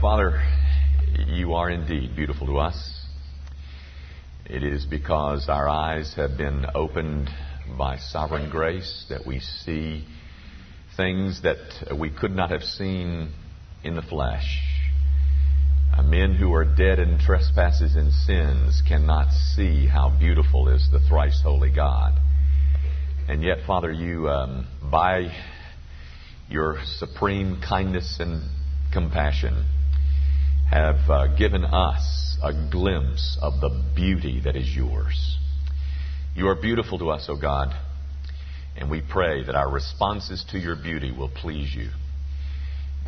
Father, you are indeed beautiful to us. It is because our eyes have been opened by sovereign grace that we see things that we could not have seen in the flesh. Uh, men who are dead in trespasses and sins cannot see how beautiful is the thrice holy God. And yet, Father, you, um, by your supreme kindness and compassion, have uh, given us a glimpse of the beauty that is yours. You are beautiful to us, O God, and we pray that our responses to your beauty will please you.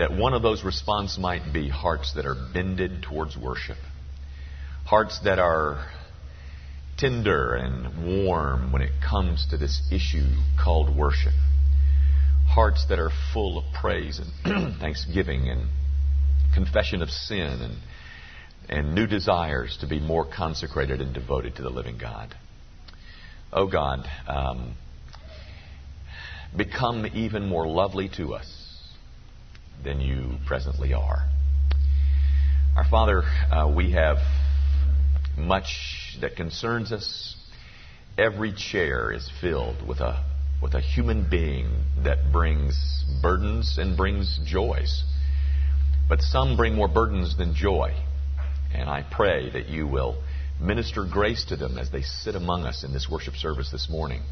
That one of those responses might be hearts that are bended towards worship, hearts that are tender and warm when it comes to this issue called worship, hearts that are full of praise and thanksgiving and confession of sin and, and new desires to be more consecrated and devoted to the living God. Oh God, um, become even more lovely to us than you presently are. Our Father, uh, we have much that concerns us. Every chair is filled with a with a human being that brings burdens and brings joys. But some bring more burdens than joy. And I pray that you will minister grace to them as they sit among us in this worship service this morning.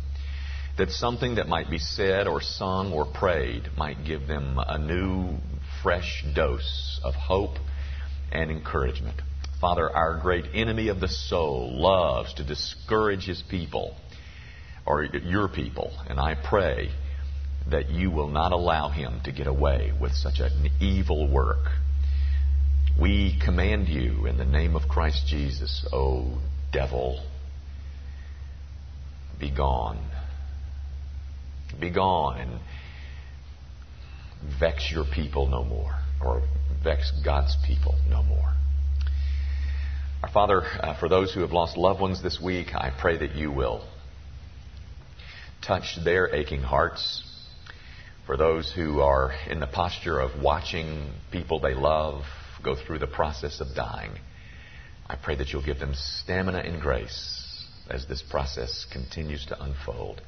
That something that might be said or sung or prayed might give them a new, fresh dose of hope and encouragement. Father, our great enemy of the soul loves to discourage his people, or your people, and I pray that you will not allow him to get away with such an evil work. We command you in the name of Christ Jesus, O devil, be gone. Be gone and vex your people no more, or vex God's people no more. Our Father, uh, for those who have lost loved ones this week, I pray that you will touch their aching hearts. For those who are in the posture of watching people they love go through the process of dying, I pray that you'll give them stamina and grace as this process continues to unfold.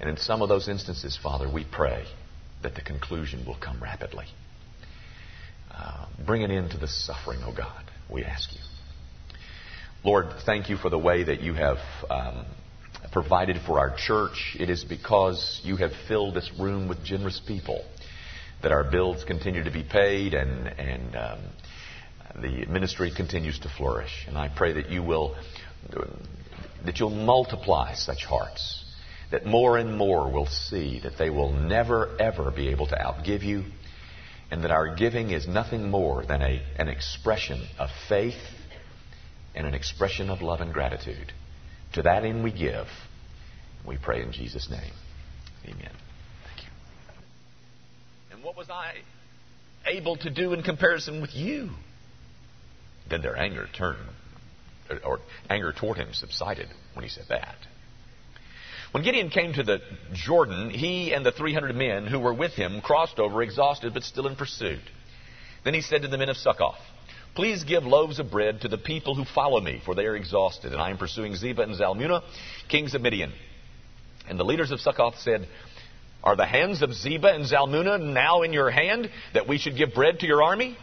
And in some of those instances, Father, we pray that the conclusion will come rapidly. Uh, bring an end to the suffering, O oh God, we ask you. Lord, thank you for the way that you have um, provided for our church. It is because you have filled this room with generous people that our bills continue to be paid and, and um, the ministry continues to flourish. And I pray that you will, that you'll multiply such hearts, that more and more will see that they will never, ever be able to outgive you, and that our giving is nothing more than a, an expression of faith and an expression of love and gratitude. To that end we give. We pray in Jesus' name. Amen. Thank you. And what was I able to do in comparison with you? Then their anger turned, or anger toward him subsided when he said that. When Gideon came to the Jordan, he and the 300 men who were with him crossed over exhausted but still in pursuit. Then he said to the men of Succoth, Please give loaves of bread to the people who follow me, for they are exhausted, and I am pursuing Zebah and Zalmunna, kings of Midian. And the leaders of Succoth said, Are the hands of Zebah and Zalmunna now in your hand, that we should give bread to your army?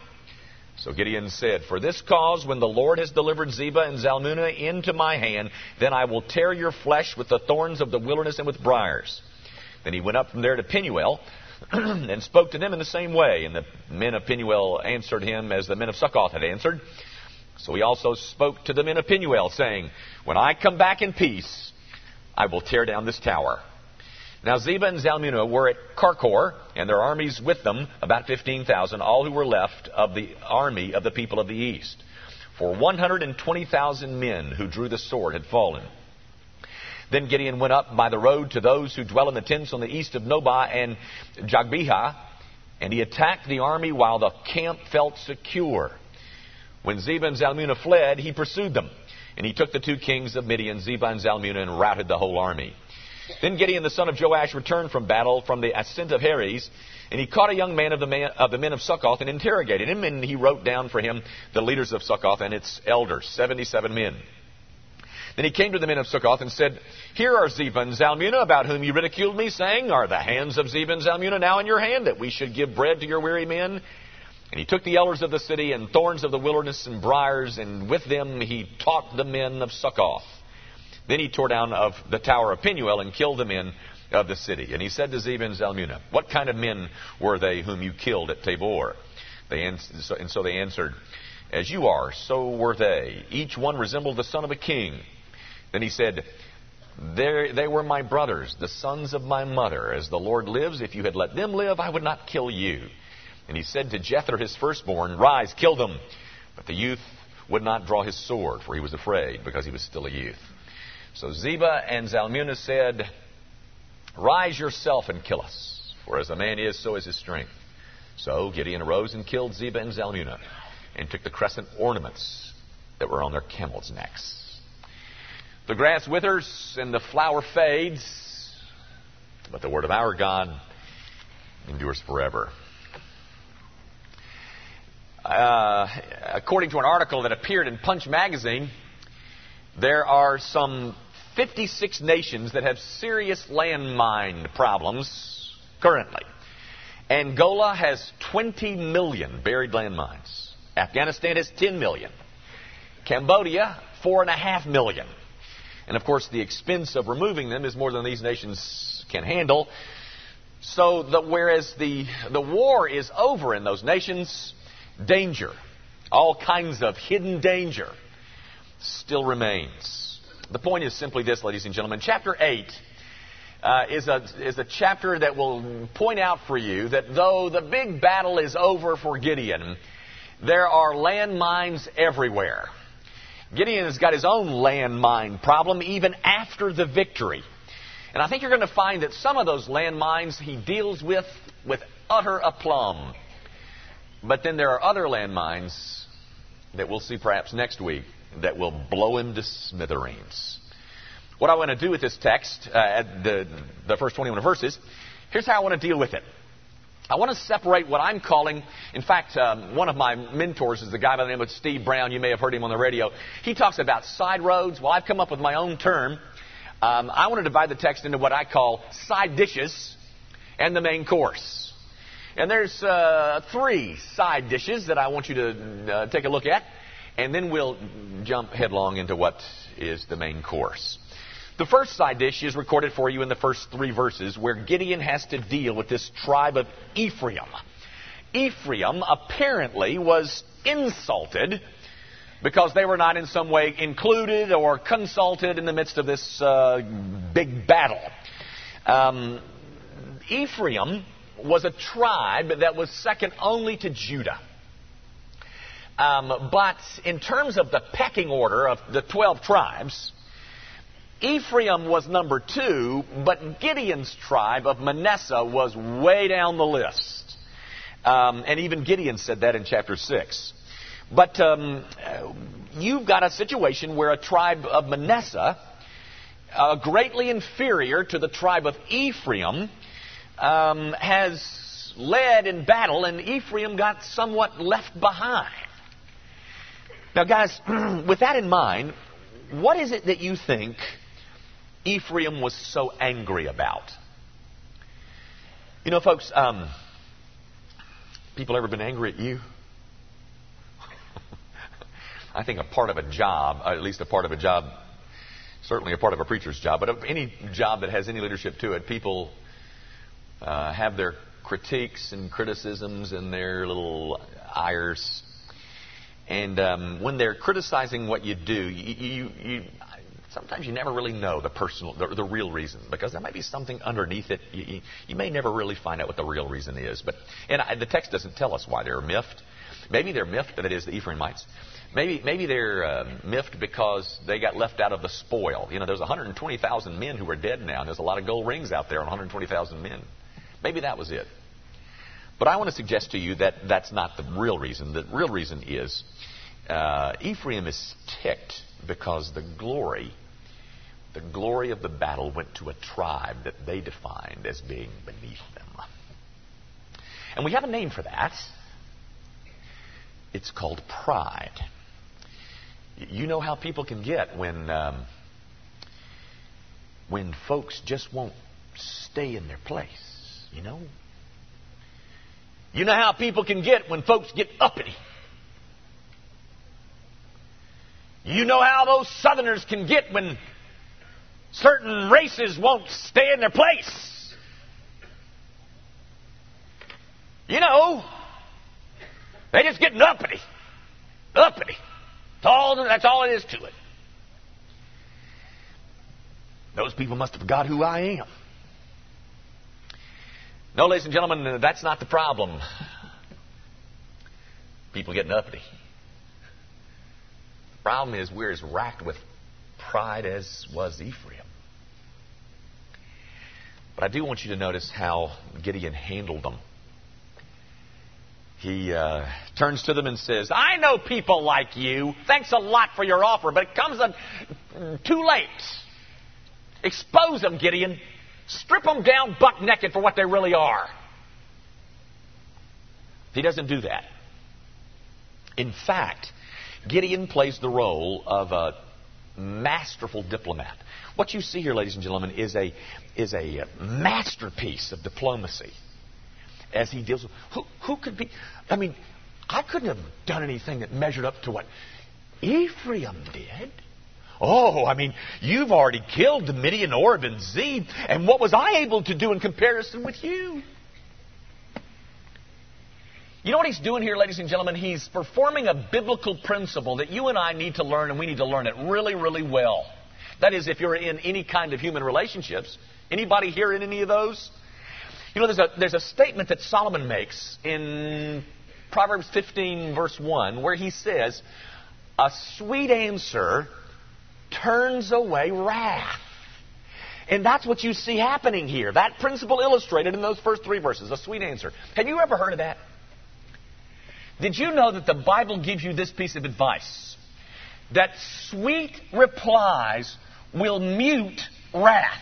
So Gideon said, For this cause, when the Lord has delivered Zebah and Zalmunna into my hand, then I will tear your flesh with the thorns of the wilderness and with briars. Then he went up from there to Penuel, and spoke to them in the same way. And the men of Penuel answered him as the men of Succoth had answered. So he also spoke to the men of Penuel, saying, When I come back in peace, I will tear down this tower. Now Zebah and Zalmunna were at Karkor, and their armies with them, about 15,000, all who were left of the army of the people of the east. For 120,000 men who drew the sword had fallen. Then Gideon went up by the road to those who dwell in the tents on the east of Nobah and Jogbehah, and he attacked the army while the camp felt secure. When Zebah and Zalmunna fled, he pursued them, and he took the two kings of Midian, Zebah and Zalmunna, and routed the whole army. Then Gideon the son of Joash returned from battle from the ascent of Heres, And he caught a young man of the, man of the men of Succoth and interrogated him, and he wrote down for him the leaders of Succoth and its elders, 77 men. Then he came to the men of Succoth and said, Here are Zebah and Zalmunna, about whom you ridiculed me, saying, Are the hands of Zebah and Zalmunna now in your hand, that we should give bread to your weary men? And he took the elders of the city and thorns of the wilderness and briars, and with them he taught the men of Succoth. Then he tore down of the tower of Penuel and killed the men of the city. And he said to Zebah and Zalmunna, What kind of men were they whom you killed at Tabor? They answered, and so they answered, As you are, so were they. Each one resembled the son of a king. Then he said, They were my brothers, the sons of my mother. As the Lord lives, if you had let them live, I would not kill you. And he said to Jether, his firstborn, Rise, kill them. But the youth would not draw his sword, for he was afraid, because he was still a youth. So Zebah and Zalmunna said, Rise yourself and kill us, for as a man is, so is his strength. So Gideon arose and killed Zebah and Zalmunna, and took the crescent ornaments that were on their camels' necks. The grass withers and the flower fades, but the word of our God endures forever. Uh, according to an article that appeared in Punch magazine, there are some 56 nations that have serious landmine problems currently. Angola has 20 million buried landmines. Afghanistan has 10 million. Cambodia, 4.5 million. And of course, the expense of removing them is more than these nations can handle. So, the, whereas the, the war is over in those nations, danger, all kinds of hidden danger, still remains. The point is simply this, ladies and gentlemen. Chapter 8 uh, is, a, is a chapter that will point out for you that though the big battle is over for Gideon, there are landmines everywhere. Gideon has got his own landmine problem even after the victory. And I think you're going to find that some of those landmines he deals with with utter aplomb. But then there are other landmines that we'll see perhaps next week that will blow him to smithereens. What I want to do with this text, uh, the, the first 21 verses, here's how I want to deal with it. I want to separate what I'm calling, in fact, um, one of my mentors is a guy by the name of Steve Brown. You may have heard him on the radio. He talks about side roads. Well, I've come up with my own term. Um, I want to divide the text into what I call side dishes and the main course. And there's uh, three side dishes that I want you to uh, take a look at, and then we'll jump headlong into what is the main course. The first side dish is recorded for you in the first three verses, where Gideon has to deal with this tribe of Ephraim. Ephraim apparently was insulted because they were not in some way included or consulted in the midst of this uh, big battle. Um, Ephraim was a tribe that was second only to Judah. Um, but in terms of the pecking order of the 12 tribes, Ephraim was number two, but Gideon's tribe of Manasseh was way down the list. Um, and even Gideon said that in chapter 6. But um, you've got a situation where a tribe of Manasseh, uh, greatly inferior to the tribe of Ephraim, um, has led in battle, and Ephraim got somewhat left behind. Now, guys, with that in mind, what is it that you think Ephraim was so angry about? You know, folks, um, people ever been angry at you? I think a part of a job, at least a part of a job, certainly a part of a preacher's job, but of any job that has any leadership to it, people uh, have their critiques and criticisms and their little ires. And um, when they're criticizing what you do, you, you, you, sometimes you never really know the personal, the, the, real reason because there might be something underneath it. You, you, may never really find out what the real reason is. But and I, the text doesn't tell us why they're miffed. Maybe they're miffed, that is the Ephraimites. Maybe, maybe they're uh, miffed because they got left out of the spoil. You know, there's 120,000 men who are dead now, and there's a lot of gold rings out there on 120,000 men. Maybe that was it. But I want to suggest to you that that's not the real reason. The real reason is uh, Ephraim is ticked because the glory, the glory of the battle went to a tribe that they defined as being beneath them. And we have a name for that. It's called pride. You know how people can get when um, when folks just won't stay in their place. You know. You know how people can get when folks get uppity. You know how those Southerners can get when certain races won't stay in their place. You know, they just get uppity. Uppity. That's all, that's all it is to it. Those people must have forgot who I am. No, ladies and gentlemen, that's not the problem. People getting uppity. The problem is we're as racked with pride as was Ephraim. But I do want you to notice how Gideon handled them. He uh, turns to them and says, I know people like you. Thanks a lot for your offer, but it comes too late. Expose them, Gideon. Strip them down buck naked for what they really are. He doesn't do that. In fact, Gideon plays the role of a masterful diplomat. What you see here, ladies and gentlemen, is a, is a masterpiece of diplomacy as he deals with. Who, who could be. I mean, I couldn't have done anything that measured up to what Ephraim did. Oh, I mean, you've already killed the Midian, Oreb, and Zeeb, and what was I able to do in comparison with you? You know what he's doing here, ladies and gentlemen? He's performing a biblical principle that you and I need to learn, and we need to learn it really, really well. That is, if you're in any kind of human relationships. Anybody here in any of those? You know, there's a, there's a statement that Solomon makes in Proverbs 15, verse 1, where he says, A sweet answer turns away wrath. And that's what you see happening here. That principle illustrated in those first three verses, a sweet answer. Have you ever heard of that? Did you know that the Bible gives you this piece of advice? That sweet replies will mute wrath.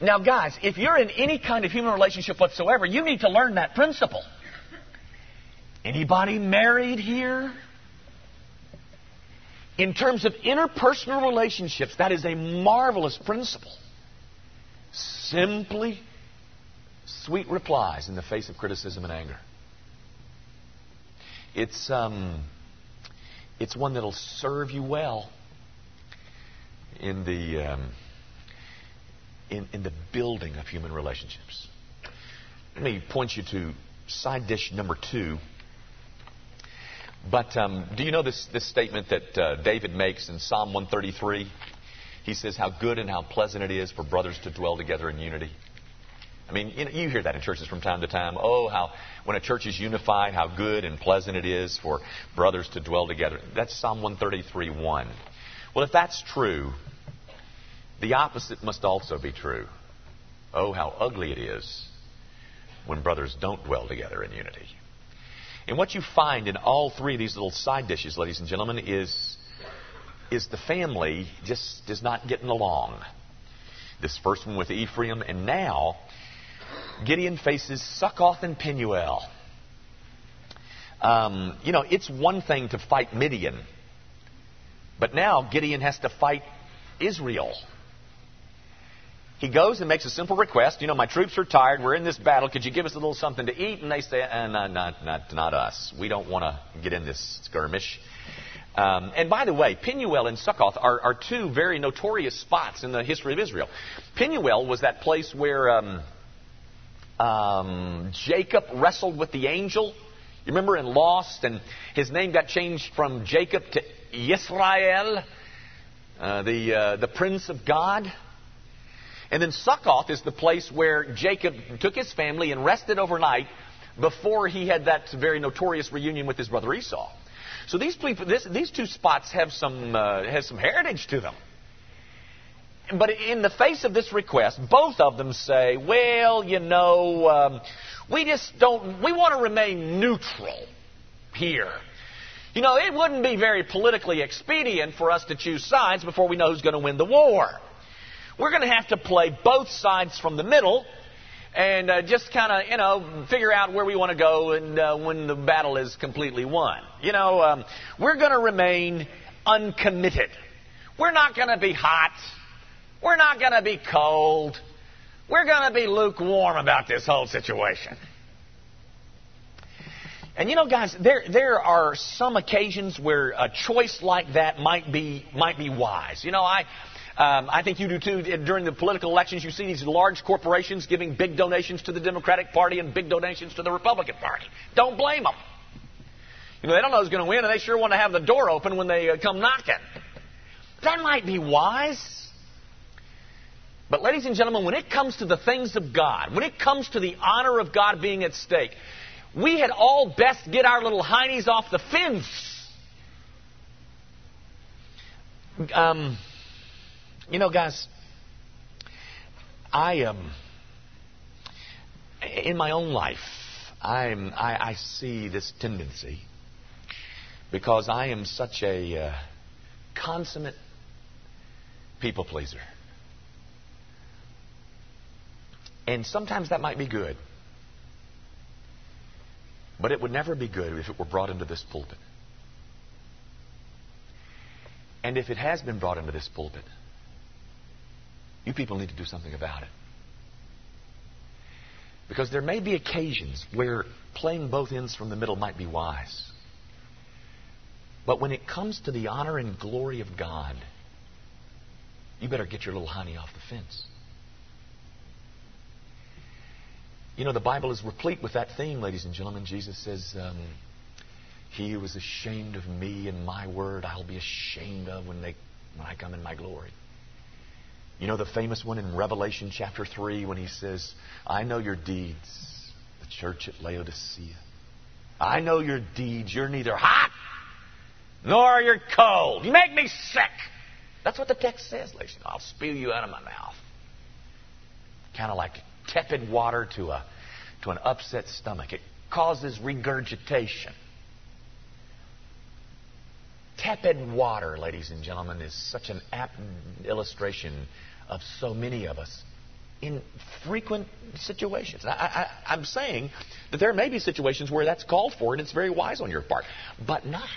Now, guys, if you're in any kind of human relationship whatsoever, you need to learn that principle. Anybody married here? In terms of interpersonal relationships, that is a marvelous principle. Simply sweet replies in the face of criticism and anger. It's, um, it's one that'll serve you well in the, um, in, in the building of human relationships. Let me point you to side dish number two. But um, do you know this, this statement that uh, David makes in Psalm 133? He says, How good and how pleasant it is for brothers to dwell together in unity. I mean, you, know, you hear that in churches from time to time. Oh, how when a church is unified, how good and pleasant it is for brothers to dwell together. That's Psalm 133 1. Well, if that's true, the opposite must also be true. Oh, how ugly it is when brothers don't dwell together in unity. And what you find in all three of these little side dishes, ladies and gentlemen, is, is the family just is not getting along. This first one with Ephraim, and now Gideon faces Succoth and Penuel. Um, you know, it's one thing to fight Midian, but now Gideon has to fight Israel. He goes and makes a simple request. You know, my troops are tired. We're in this battle. Could you give us a little something to eat? And they say, uh, not, not, not, not us. We don't want to get in this skirmish. Um, and by the way, Penuel and Succoth are, are, two very notorious spots in the history of Israel. Penuel was that place where um, um, Jacob wrestled with the angel. You remember in Lost, and his name got changed from Jacob to Israel, uh, the uh, the Prince of God. And then Succoth is the place where Jacob took his family and rested overnight before he had that very notorious reunion with his brother Esau. So these these two spots have some uh, have some heritage to them but in the face of this request, both of them say, well, you know, um, we just don't, we want to remain neutral here. You know, it wouldn't be very politically expedient for us to choose sides before we know who's going to win the war. We're going to have to play both sides from the middle, and uh, just kind of, you know, figure out where we want to go and uh, when the battle is completely won. You know, um, we're going to remain uncommitted. We're not going to be hot. We're not going to be cold. We're going to be lukewarm about this whole situation. And you know, guys, there there are some occasions where a choice like that might be might be wise. You know, I um, I think you do too. During the political elections, you see these large corporations giving big donations to the Democratic Party and big donations to the Republican Party. Don't blame them. You know, they don't know who's going to win, and they sure want to have the door open when they uh, come knocking. That might be wise. But, ladies and gentlemen, when it comes to the things of God, when it comes to the honor of God being at stake, we had all best get our little heinies off the fence. Um, you know, guys, I am um, in my own life. I'm, I, I see this tendency because I am such a uh, consummate people pleaser. And sometimes that might be good. But it would never be good if it were brought into this pulpit. And if it has been brought into this pulpit, you people need to do something about it. Because there may be occasions where playing both ends from the middle might be wise. But when it comes to the honor and glory of God, you better get your little honey off the fence. You know, the Bible is replete with that theme, ladies and gentlemen. Jesus says, um, He who is ashamed of me and my word, I'll be ashamed of when, they, when I come in my glory. You know the famous one in Revelation chapter 3 when he says, I know your deeds, the church at Laodicea. I know your deeds. You're neither hot nor you're cold. You make me sick. That's what the text says, ladies. I'll spew you out of my mouth. Kind of like tepid water to, a, to an upset stomach. It causes regurgitation. Tepid water, ladies and gentlemen, is such an apt illustration of so many of us in frequent situations. I, am saying that there may be situations where that's called for and it's very wise on your part, but not.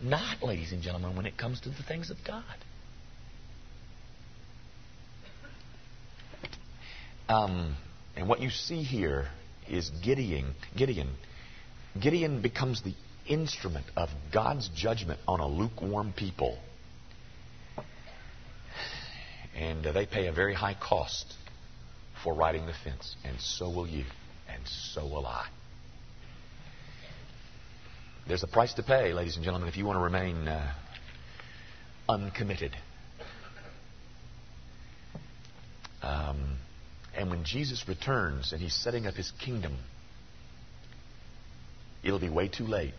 Not, ladies and gentlemen, when it comes to the things of God. Um, and what you see here is Gideon. Gideon. Gideon becomes the instrument of God's judgment on a lukewarm people. And uh, they pay a very high cost for riding the fence. And so will you. And so will I. There's a price to pay, ladies and gentlemen, if you want to remain uh, uncommitted. Um, and when Jesus returns and he's setting up his kingdom, it'll be way too late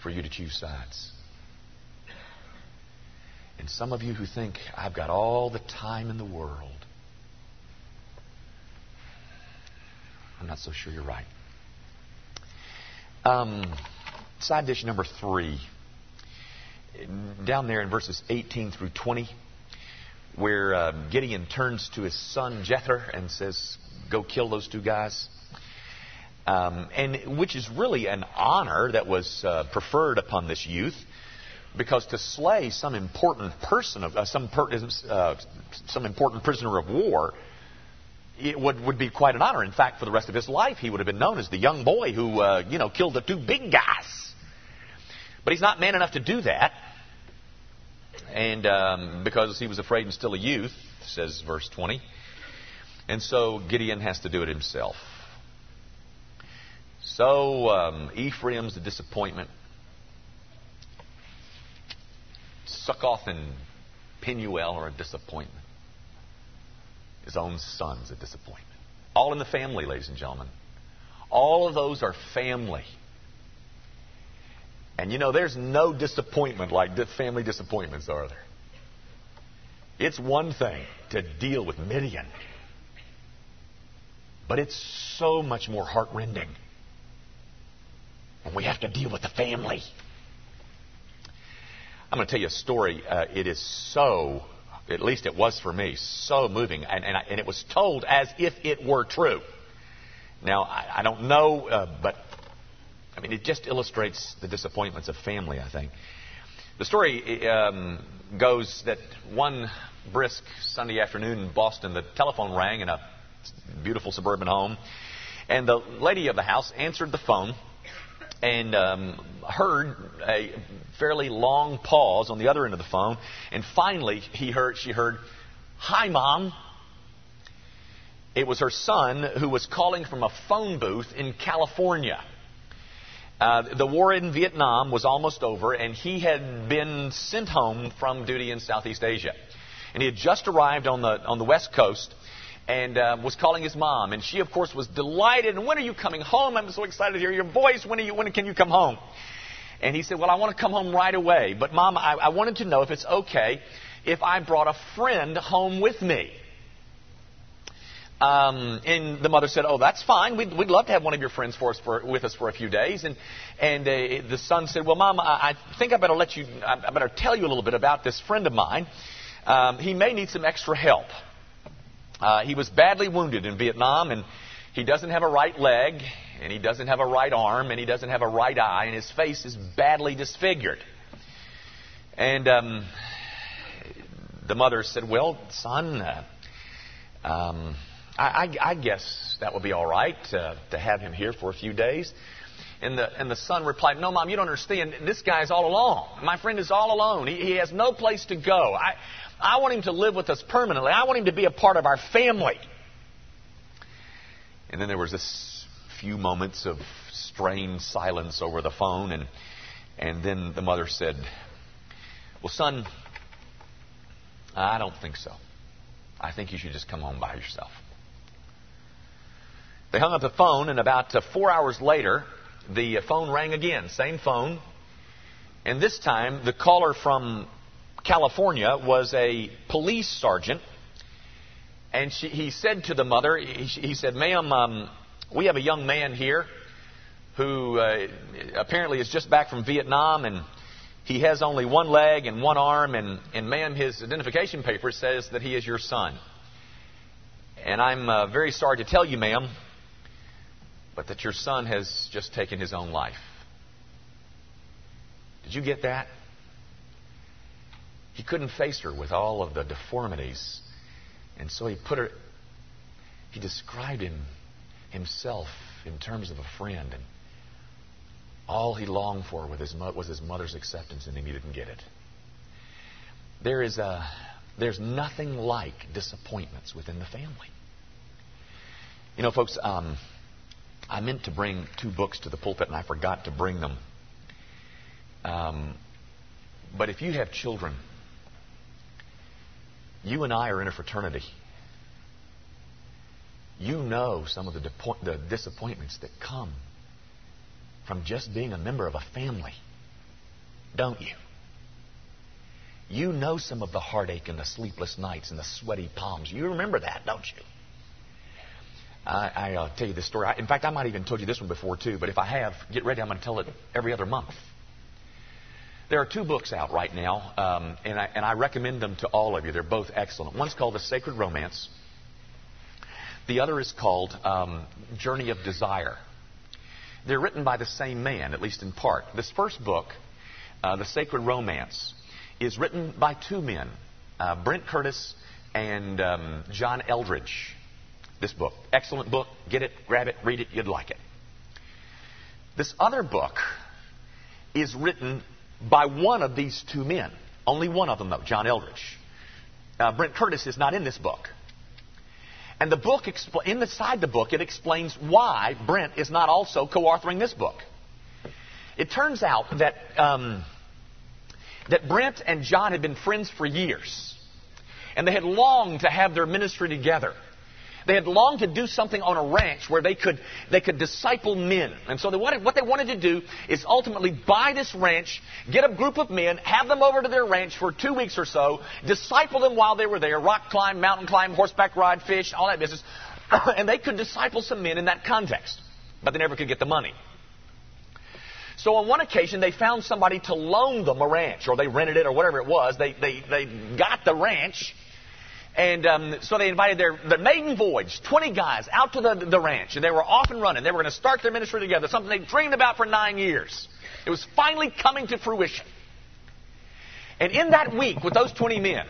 for you to choose sides. And some of you who think, I've got all the time in the world, I'm not so sure you're right. Um, side dish number three. Down there in verses 18 through 20 where uh, Gideon turns to his son Jethro and says, "Go kill those two guys." Um, and which is really an honor that was uh, preferred upon this youth, because to slay some important person of uh, some per, uh, some important prisoner of war, it would would be quite an honor. In fact, for the rest of his life, he would have been known as the young boy who uh, you know killed the two big guys. But he's not man enough to do that. And um, because he was afraid and still a youth, says verse 20. And so Gideon has to do it himself. So um, Ephraim's a disappointment. Succoth and Penuel are a disappointment. His own son's a disappointment. All in the family, ladies and gentlemen. All of those are family. And you know, there's no disappointment like family disappointments, are there? It's one thing to deal with Midian, but it's so much more heartrending when we have to deal with the family. I'm going to tell you a story. Uh, it is so at least it was for me, so moving. And, and, I, and it was told as if it were true. Now, I, I don't know, uh, but I mean, it just illustrates the disappointments of family, I think. The story um, goes that one brisk Sunday afternoon in Boston, the telephone rang in a beautiful suburban home, and the lady of the house answered the phone and um, heard a fairly long pause on the other end of the phone, and finally he heard she heard, "Hi, mom." It was her son who was calling from a phone booth in California. Uh, the war in Vietnam was almost over, and he had been sent home from duty in Southeast Asia. And he had just arrived on the on the West Coast, and uh, was calling his mom. And she, of course, was delighted. And when are you coming home? I'm so excited to hear your voice. When, are you, when can you come home? And he said, Well, I want to come home right away. But, Mom, I, I wanted to know if it's okay if I brought a friend home with me. Um, and the mother said, "Oh, that's fine. We'd, we'd love to have one of your friends for us for, with us for a few days." And and uh, the son said, "Well, Mom, I, I think I better let you. I better tell you a little bit about this friend of mine. Um, he may need some extra help." Uh, he was badly wounded in Vietnam, and he doesn't have a right leg, and he doesn't have a right arm, and he doesn't have a right eye, and his face is badly disfigured. And um, the mother said, Well, son, uh, um, I, I, I, guess that would be all right uh, to have him here for a few days. And the, and the son replied, No, mom, you don't understand. This guy's all alone. My friend is all alone. He, he has no place to go. I, I want him to live with us permanently. I want him to be a part of our family. And then there was this few moments of strained silence over the phone, and, and then the mother said, Well, son, I don't think so. I think you should just come home by yourself. They hung up the phone, and about uh, four hours later, the phone rang again. Same phone. And this time, the caller from California was a police sergeant. And she, he said to the mother, he, he said, Ma'am, um, we have a young man here who uh, apparently is just back from Vietnam and he has only one leg and one arm. And, and ma'am, his identification paper says that he is your son. And I'm uh, very sorry to tell you, ma'am, but that your son has just taken his own life. Did you get that? He couldn't face her with all of the deformities. And so he put her, he described him, himself in terms of a friend. And all he longed for his, was his mother's acceptance, and he didn't get it. There is a, there's nothing like disappointments within the family. You know, folks, um, I meant to bring two books to the pulpit, and I forgot to bring them. Um, but if you have children, you and I are in a fraternity. You know some of the, depo- the disappointments that come from just being a member of a family, don't you? You know some of the heartache and the sleepless nights and the sweaty palms. You remember that, don't you? I, I uh, tell you this story. I, in fact, I might even told you this one before too. But if I have, get ready. I'm going to tell it every other month. There are two books out right now, um, and, I, and I recommend them to all of you. They're both excellent. One's called The Sacred Romance. The other is called um, Journey of Desire. They're written by the same man, at least in part. This first book, uh, The Sacred Romance, is written by two men, uh, Brent Curtis and um, John Eldredge. This book, excellent book. Get it, grab it, read it. You'd like it. This other book is written by one of these two men. Only one of them, though, John Eldredge. Uh, Brent Curtis is not in this book. And the book, inside the book, it explains why Brent is not also co-authoring this book. It turns out that um, that Brent and John had been friends for years, and they had longed to have their ministry together. They had longed to do something on a ranch where they could, they could disciple men. And so they wanted, what they wanted to do is ultimately buy this ranch, get a group of men, have them over to their ranch for two weeks or so, disciple them while they were there, rock climb, mountain climb, horseback ride, fish, all that business. and they could disciple some men in that context. But they never could get the money. So on one occasion, they found somebody to loan them a ranch, or they rented it, or whatever it was. They, they, they got the ranch, and um, so they invited their, their maiden voyage, 20 guys, out to the, the ranch, and they were off and running. They were going to start their ministry together, something they'd dreamed about for nine years. It was finally coming to fruition. And in that week, with those 20 men,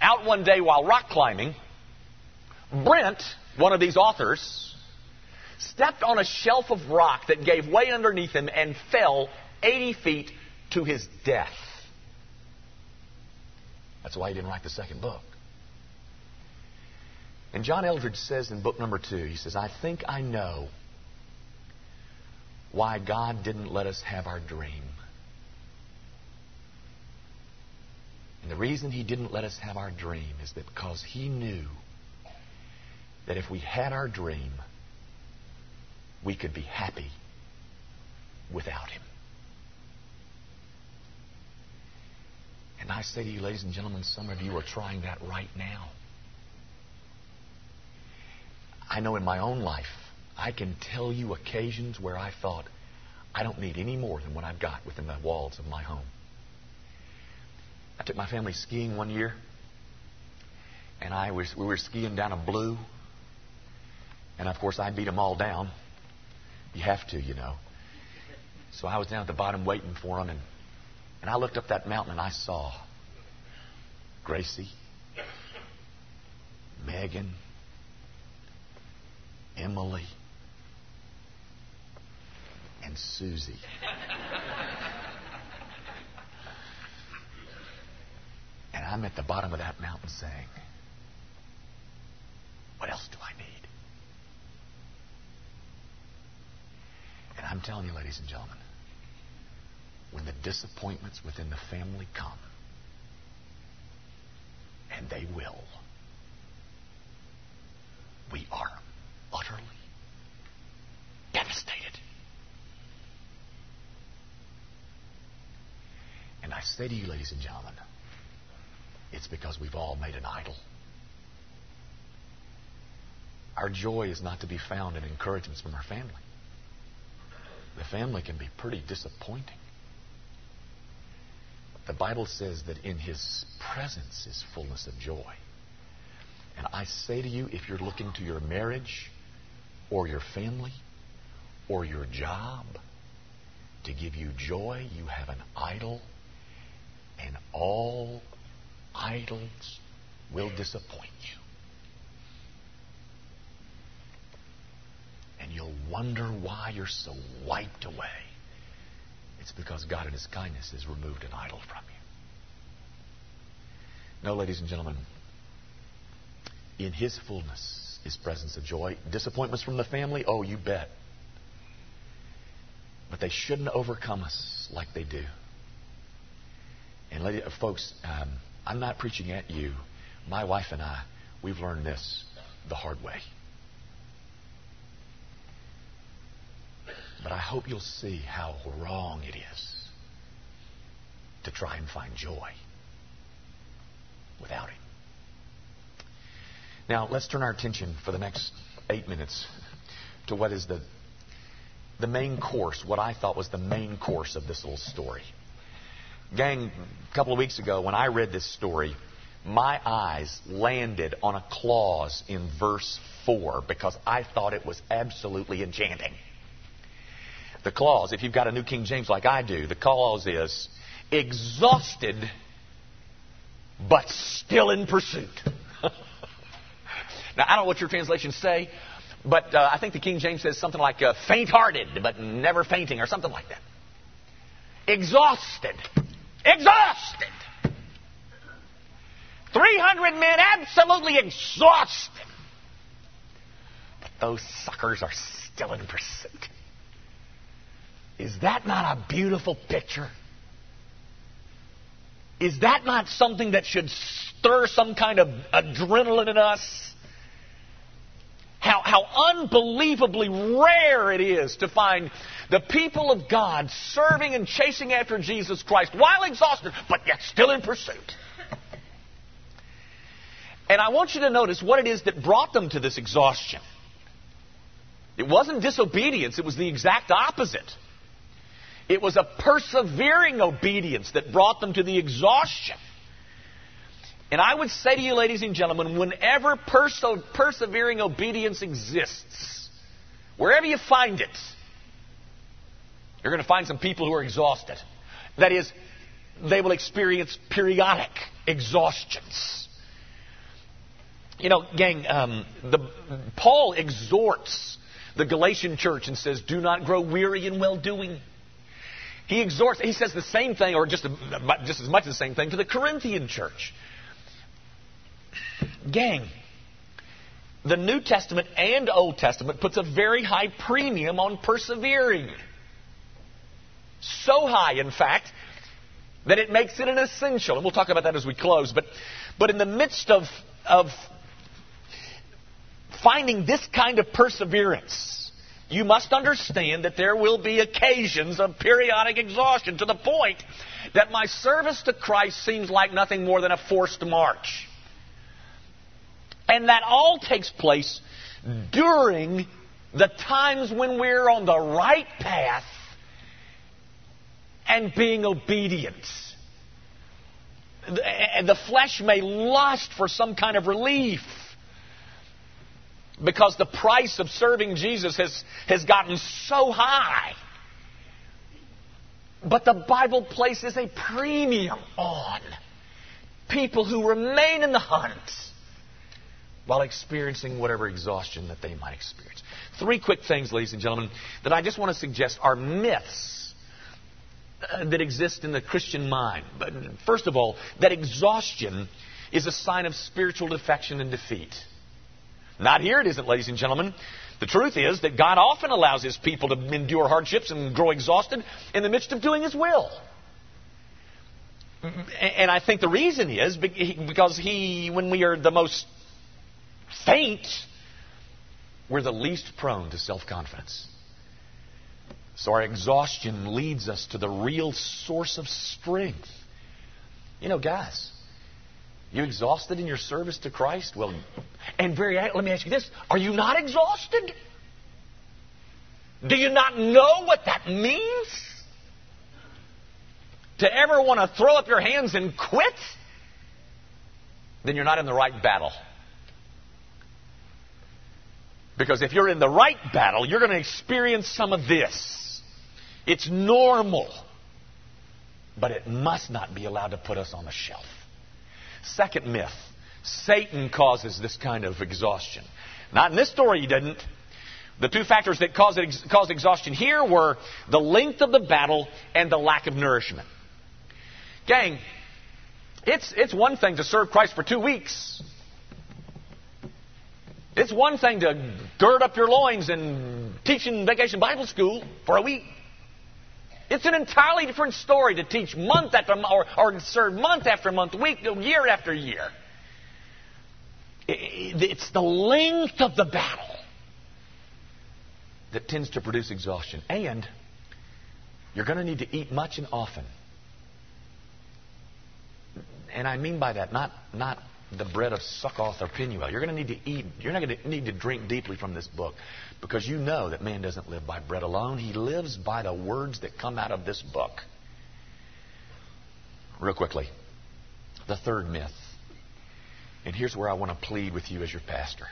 out one day while rock climbing, Brent, one of these authors, stepped on a shelf of rock that gave way underneath him and fell 80 feet to his death. That's why he didn't write the second book. And John Eldredge says in book number two, he says, I think I know why God didn't let us have our dream. And the reason he didn't let us have our dream is that because he knew that if we had our dream, we could be happy without him. And I say to you, ladies and gentlemen, some of you are trying that right now. I know in my own life, I can tell you occasions where I thought, I don't need any more than what I've got within the walls of my home. I took my family skiing one year, and I was we were skiing down a blue, and of course I beat them all down. You have to, you know. So I was down at the bottom waiting for them, and and I looked up that mountain and I saw Gracie, Megan, Emily, and Susie. And I'm at the bottom of that mountain saying, What else do I need? And I'm telling you, ladies and gentlemen, when the disappointments within the family come, and they will, we are utterly devastated. And I say to you, ladies and gentlemen, it's because we've all made an idol. Our joy is not to be found in encouragements from our family. The family can be pretty disappointing. The Bible says that in His presence is fullness of joy. And I say to you, if you're looking to your marriage or your family or your job to give you joy, you have an idol, and all idols will disappoint you. And you'll wonder why you're so wiped away. It's because God in His kindness has removed an idol from you. No, ladies and gentlemen, in His fullness is presence of joy. Disappointments from the family? Oh, you bet. But they shouldn't overcome us like they do. And, lady, uh, folks, um, I'm not preaching at you. My wife and I, we've learned this the hard way. But I hope you'll see how wrong it is to try and find joy without Him. Now, let's turn our attention for the next eight minutes to what is the, the main course, what I thought was the main course of this little story. Gang, a couple of weeks ago when I read this story, my eyes landed on a clause in verse 4 because I thought it was absolutely enchanting. The clause, if you've got a New King James like I do, the clause is exhausted but still in pursuit. now, I don't know what your translations say, but uh, I think the King James says something like uh, faint hearted but never fainting or something like that. Exhausted Exhausted. 300 men absolutely exhausted. But those suckers are still in pursuit. Is that not a beautiful picture? Is that not something that should stir some kind of adrenaline in us? How, how unbelievably rare it is to find the people of God serving and chasing after Jesus Christ while exhausted, but yet still in pursuit. And I want you to notice what it is that brought them to this exhaustion. It wasn't disobedience, it was the exact opposite. It was a persevering obedience that brought them to the exhaustion. And I would say to you, ladies and gentlemen, whenever perse- persevering obedience exists, wherever you find it, you're going to find some people who are exhausted. That is, they will experience periodic exhaustions. You know, gang, um, the, Paul exhorts the Galatian church and says, Do not grow weary in well doing. He exhorts, he says the same thing, or just, just as much the same thing, to the Corinthian church. Gang, the New Testament and Old Testament puts a very high premium on persevering. So high, in fact, that it makes it an essential. And we'll talk about that as we close. But, but in the midst of, of finding this kind of perseverance, you must understand that there will be occasions of periodic exhaustion to the point that my service to Christ seems like nothing more than a forced march. And that all takes place during the times when we're on the right path and being obedient. The flesh may lust for some kind of relief because the price of serving Jesus has, has gotten so high. But the Bible places a premium on people who remain in the hunt while experiencing whatever exhaustion that they might experience. Three quick things, ladies and gentlemen, that I just want to suggest are myths uh, that exist in the Christian mind. But first of all, that exhaustion is a sign of spiritual defection and defeat. Not here it isn't, ladies and gentlemen. The truth is that God often allows His people to endure hardships and grow exhausted in the midst of doing His will. And I think the reason is because He, when we are the most faint, we're the least prone to self confidence. So our exhaustion leads us to the real source of strength. You know, guys, you exhausted in your service to Christ? Well, and very, let me ask you this are you not exhausted? Do you not know what that means? To ever want to throw up your hands and quit? Then you're not in the right battle. Because if you're in the right battle, you're going to experience some of this. It's normal. But it must not be allowed to put us on the shelf. Second myth Satan causes this kind of exhaustion. Not in this story, he didn't. The two factors that caused, caused exhaustion here were the length of the battle and the lack of nourishment. Gang, it's, it's one thing to serve Christ for two weeks. It's one thing to gird up your loins and teach in vacation Bible school for a week. It's an entirely different story to teach month after month, or, or serve month after month, week, year after year. It's the length of the battle that tends to produce exhaustion. And you're going to need to eat much and often. And I mean by that, not, not the bread of Succoth or Penuel. You're going to need to eat, you're not going to need to drink deeply from this book because you know that man doesn't live by bread alone. He lives by the words that come out of this book. Real quickly, the third myth. And here's where I want to plead with you as your pastor.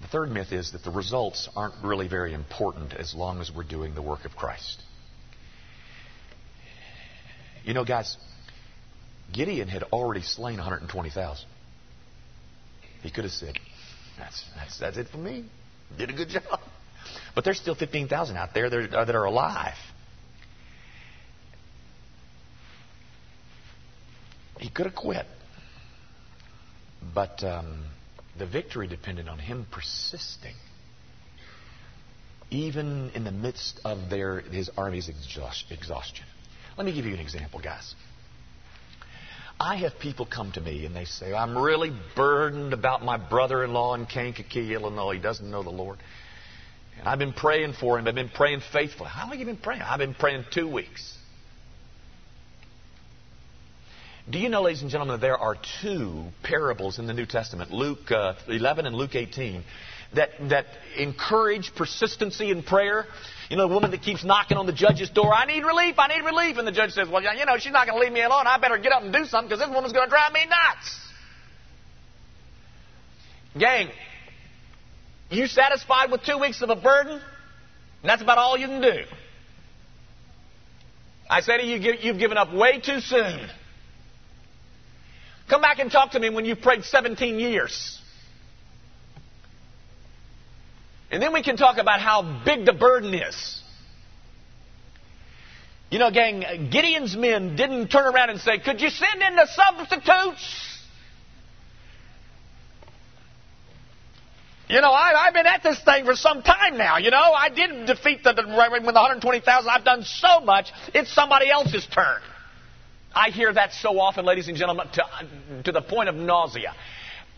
The third myth is that the results aren't really very important as long as we're doing the work of Christ. You know, guys, Gideon had already slain 120,000. He could have said, that's, that's, that's it for me. Did a good job. But there's still 15,000 out there that are, that are alive. He could have quit. But um, the victory depended on him persisting. Even in the midst of their, his army's exhaustion. Let me give you an example, guys. I have people come to me and they say, I'm really burdened about my brother in law in Kankakee, Illinois. He doesn't know the Lord. And I've been praying for him. I've been praying faithfully. How long have you been praying? I've been praying two weeks. Do you know, ladies and gentlemen, there are two parables in the New Testament, Luke uh, 11 and Luke 18, that, that encourage persistency in prayer. You know, the woman that keeps knocking on the judge's door, I need relief, I need relief. And the judge says, Well, you know, she's not going to leave me alone. I better get up and do something because this woman's going to drive me nuts. Gang, you satisfied with two weeks of a burden? And that's about all you can do. I say to you, you've given up way too soon. Come back and talk to me when you've prayed 17 years. And then we can talk about how big the burden is. You know, gang, Gideon's men didn't turn around and say, Could you send in the substitutes? You know, I, have been at this thing for some time now. You know, I didn't defeat the, with the 120,000. I've done so much. It's somebody else's turn. I hear that so often, ladies and gentlemen, to, to the point of nausea.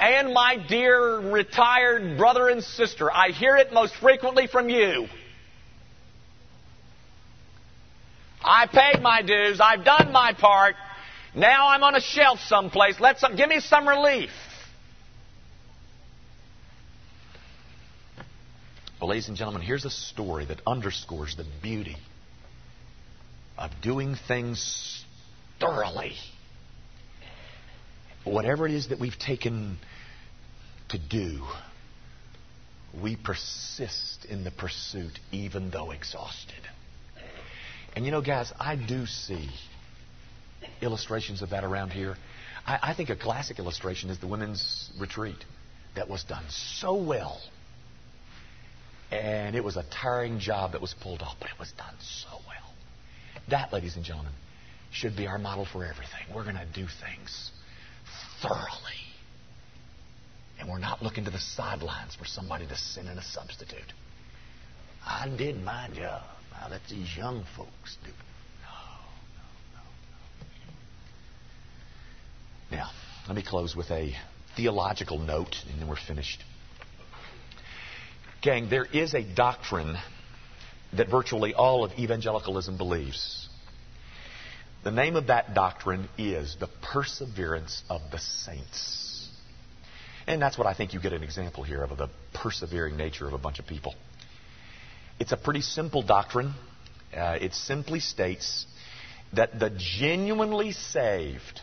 And my dear retired brother and sister, I hear it most frequently from you. I paid my dues. I've done my part. Now I'm on a shelf someplace. Let some, give me some relief. Well, ladies and gentlemen, here's a story that underscores the beauty of doing things thoroughly. Whatever it is that we've taken to do, we persist in the pursuit even though exhausted. And you know, guys, I do see illustrations of that around here. I, I, think a classic illustration is the women's retreat that was done so well. And it was a tiring job that was pulled off, but it was done so well. That, ladies and gentlemen, should be our model for everything. We're going to do things thoroughly. And we're not looking to the sidelines for somebody to send in a substitute. I did my job. Now let these young folks do it. No, no, no, no. Now, let me close with a theological note, and then we're finished. Gang, there is a doctrine that virtually all of evangelicalism believes. The name of that doctrine is the perseverance of the saints. And that's what I think you get an example here of the persevering nature of a bunch of people. It's a pretty simple doctrine. Uh, it simply states that the genuinely saved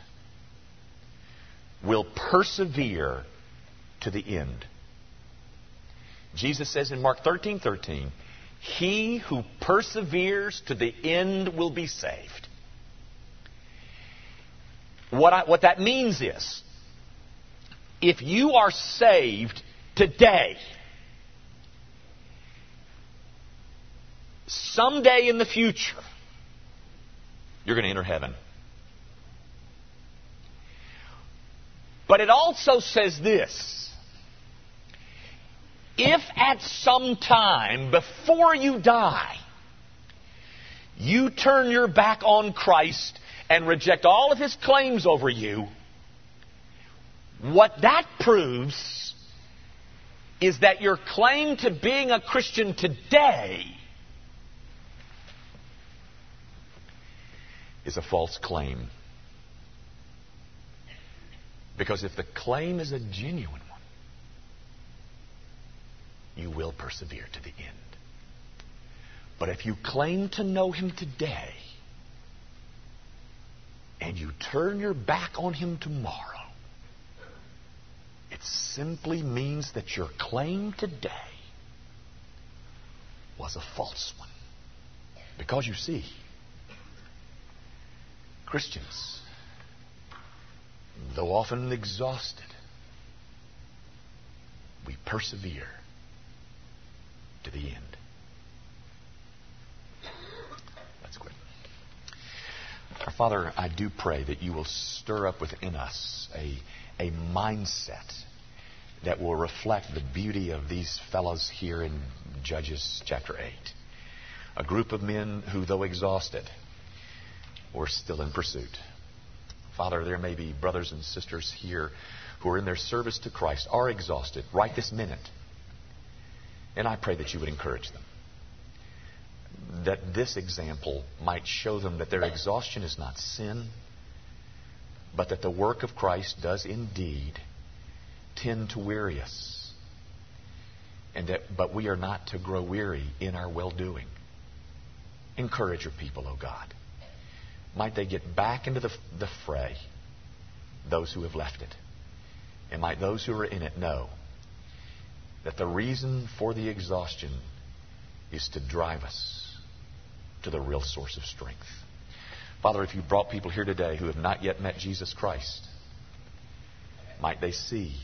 will persevere to the end. Jesus says in Mark 13 13, He who perseveres to the end will be saved. What, I, what that means is if you are saved today, someday in the future, you're going to enter heaven. But it also says this if at some time before you die, you turn your back on Christ and reject all of his claims over you, what that proves is that your claim to being a Christian today is a false claim. Because if the claim is a genuine one, you will persevere to the end. But if you claim to know Him today and you turn your back on Him tomorrow, it simply means that your claim today was a false one. Because you see, Christians, though often exhausted, we persevere to the end. Let's quit. Our Father, I do pray that you will stir up within us a, a mindset that will reflect the beauty of these fellows here in Judges chapter 8. A group of men who, though exhausted, were still in pursuit. Father, there may be brothers and sisters here who are in their service to Christ, are exhausted right this minute. And I pray that you would encourage them. That this example might show them that their exhaustion is not sin, but that the work of Christ does indeed tend to weary us. And that, but we are not to grow weary in our well doing. Encourage your people, O oh God. Might they get back into the, the fray, those who have left it. And might those who are in it know that the reason for the exhaustion is to drive us to the real source of strength. Father, if you brought people here today who have not yet met Jesus Christ, might they see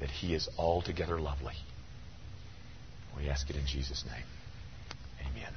that He is altogether lovely. We ask it in Jesus' name. Amen.